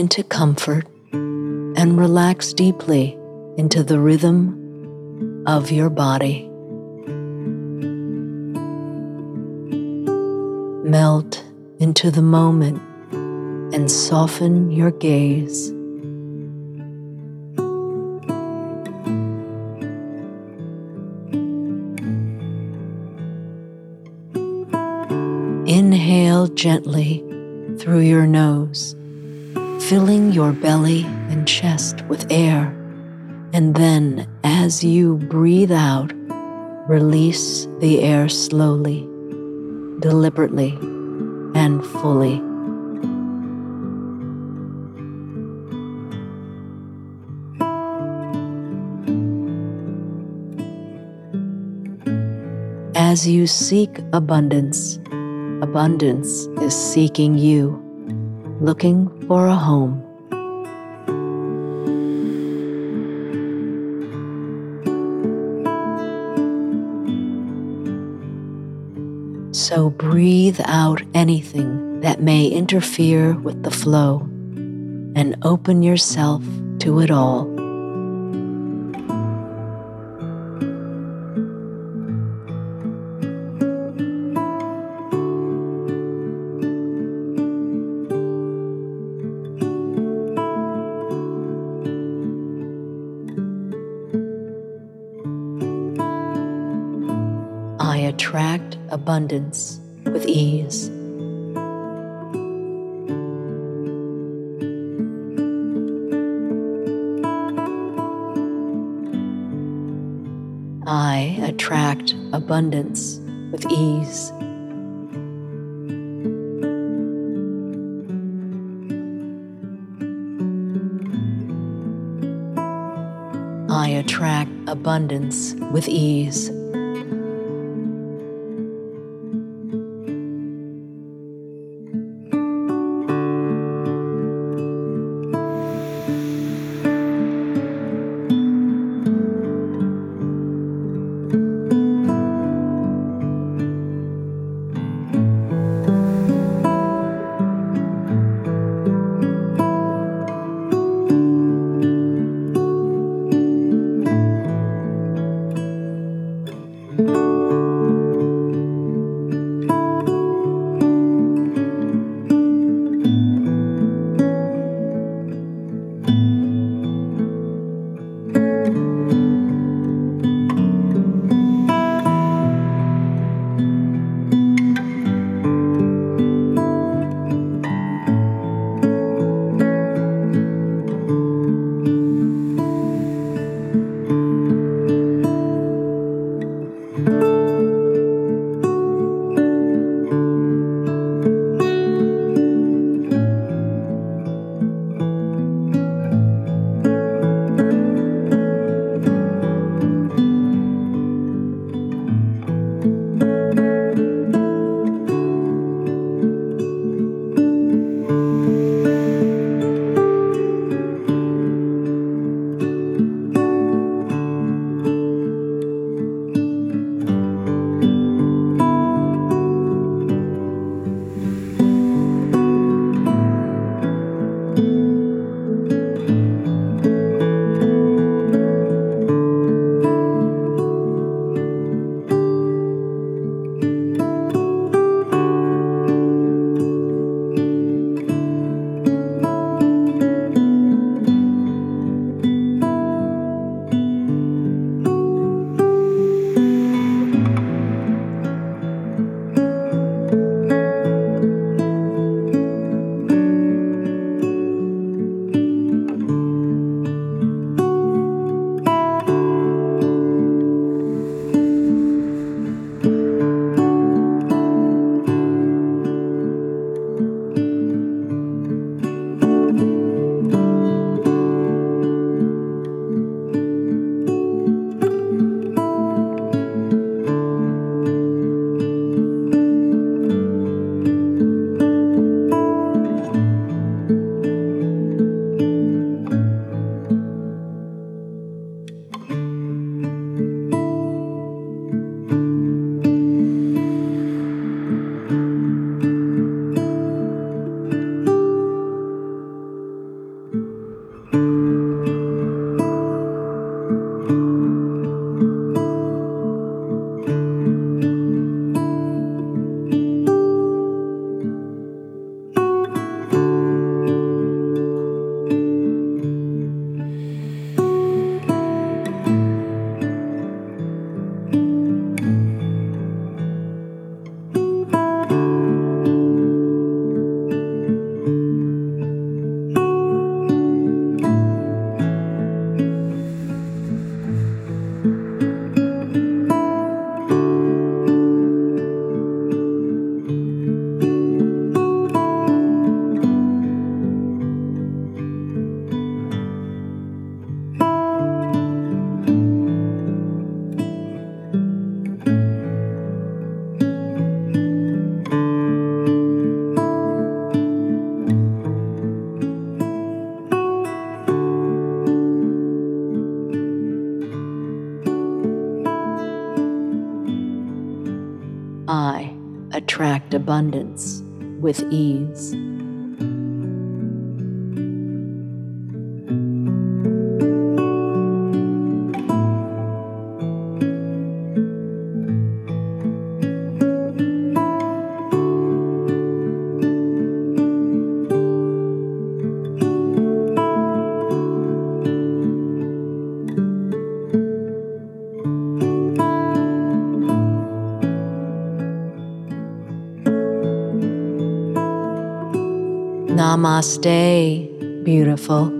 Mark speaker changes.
Speaker 1: Into comfort and relax deeply into the rhythm of your body. Melt into the moment and soften your gaze. Inhale gently through your nose, filling your belly and chest with air. And then, as you breathe out, release the air slowly, deliberately, and fully. As you seek abundance, abundance is seeking you, looking for a home. So breathe out anything that may interfere with the flow and open yourself to it all. Attract abundance with ease. I attract abundance with ease. I attract abundance with ease. Attract abundance with ease. Namaste, beautiful.